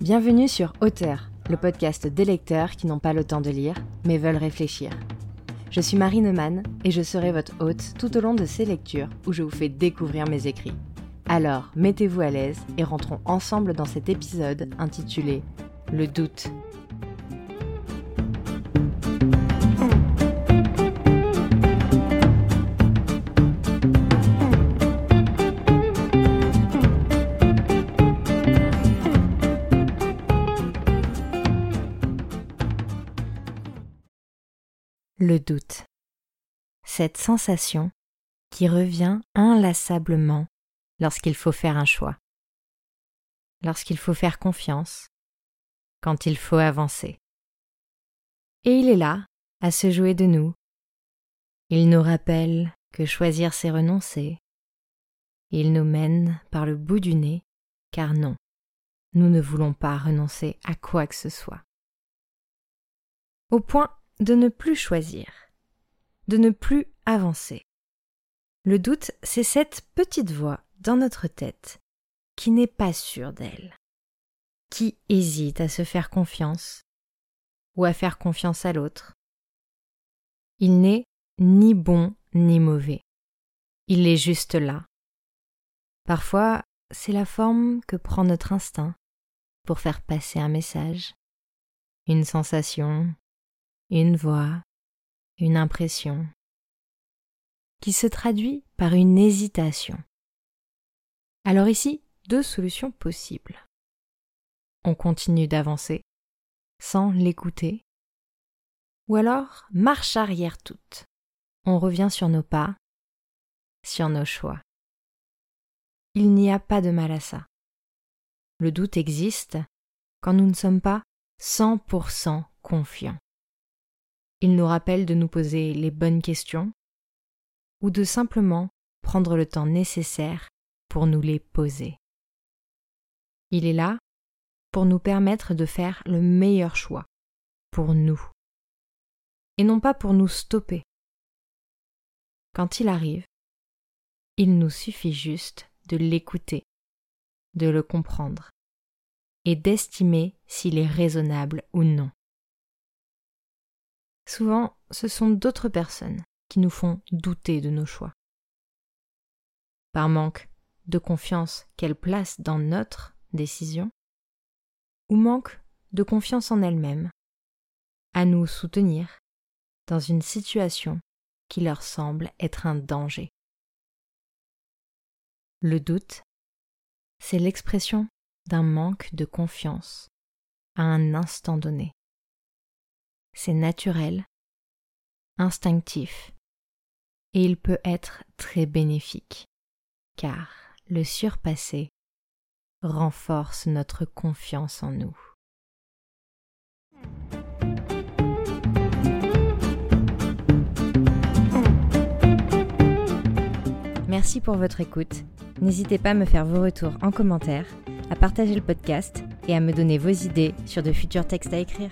Bienvenue sur Auteur, le podcast des lecteurs qui n'ont pas le temps de lire, mais veulent réfléchir. Je suis Marie Neumann et je serai votre hôte tout au long de ces lectures où je vous fais découvrir mes écrits. Alors, mettez-vous à l'aise et rentrons ensemble dans cet épisode intitulé Le doute. Le doute. Cette sensation qui revient inlassablement lorsqu'il faut faire un choix, lorsqu'il faut faire confiance, quand il faut avancer. Et il est là, à se jouer de nous. Il nous rappelle que choisir c'est renoncer. Il nous mène par le bout du nez, car non, nous ne voulons pas renoncer à quoi que ce soit. Au point de ne plus choisir, de ne plus avancer. Le doute, c'est cette petite voix dans notre tête qui n'est pas sûre d'elle, qui hésite à se faire confiance ou à faire confiance à l'autre. Il n'est ni bon ni mauvais. Il est juste là. Parfois, c'est la forme que prend notre instinct pour faire passer un message, une sensation, une voix, une impression, qui se traduit par une hésitation. Alors ici, deux solutions possibles. On continue d'avancer, sans l'écouter, ou alors marche arrière toute. On revient sur nos pas, sur nos choix. Il n'y a pas de mal à ça. Le doute existe quand nous ne sommes pas 100% confiants. Il nous rappelle de nous poser les bonnes questions ou de simplement prendre le temps nécessaire pour nous les poser. Il est là pour nous permettre de faire le meilleur choix pour nous et non pas pour nous stopper. Quand il arrive, il nous suffit juste de l'écouter, de le comprendre et d'estimer s'il est raisonnable ou non. Souvent, ce sont d'autres personnes qui nous font douter de nos choix. Par manque de confiance qu'elles placent dans notre décision, ou manque de confiance en elles-mêmes, à nous soutenir dans une situation qui leur semble être un danger. Le doute, c'est l'expression d'un manque de confiance à un instant donné c'est naturel, instinctif, et il peut être très bénéfique, car le surpasser renforce notre confiance en nous. Merci pour votre écoute. N'hésitez pas à me faire vos retours en commentaire, à partager le podcast et à me donner vos idées sur de futurs textes à écrire.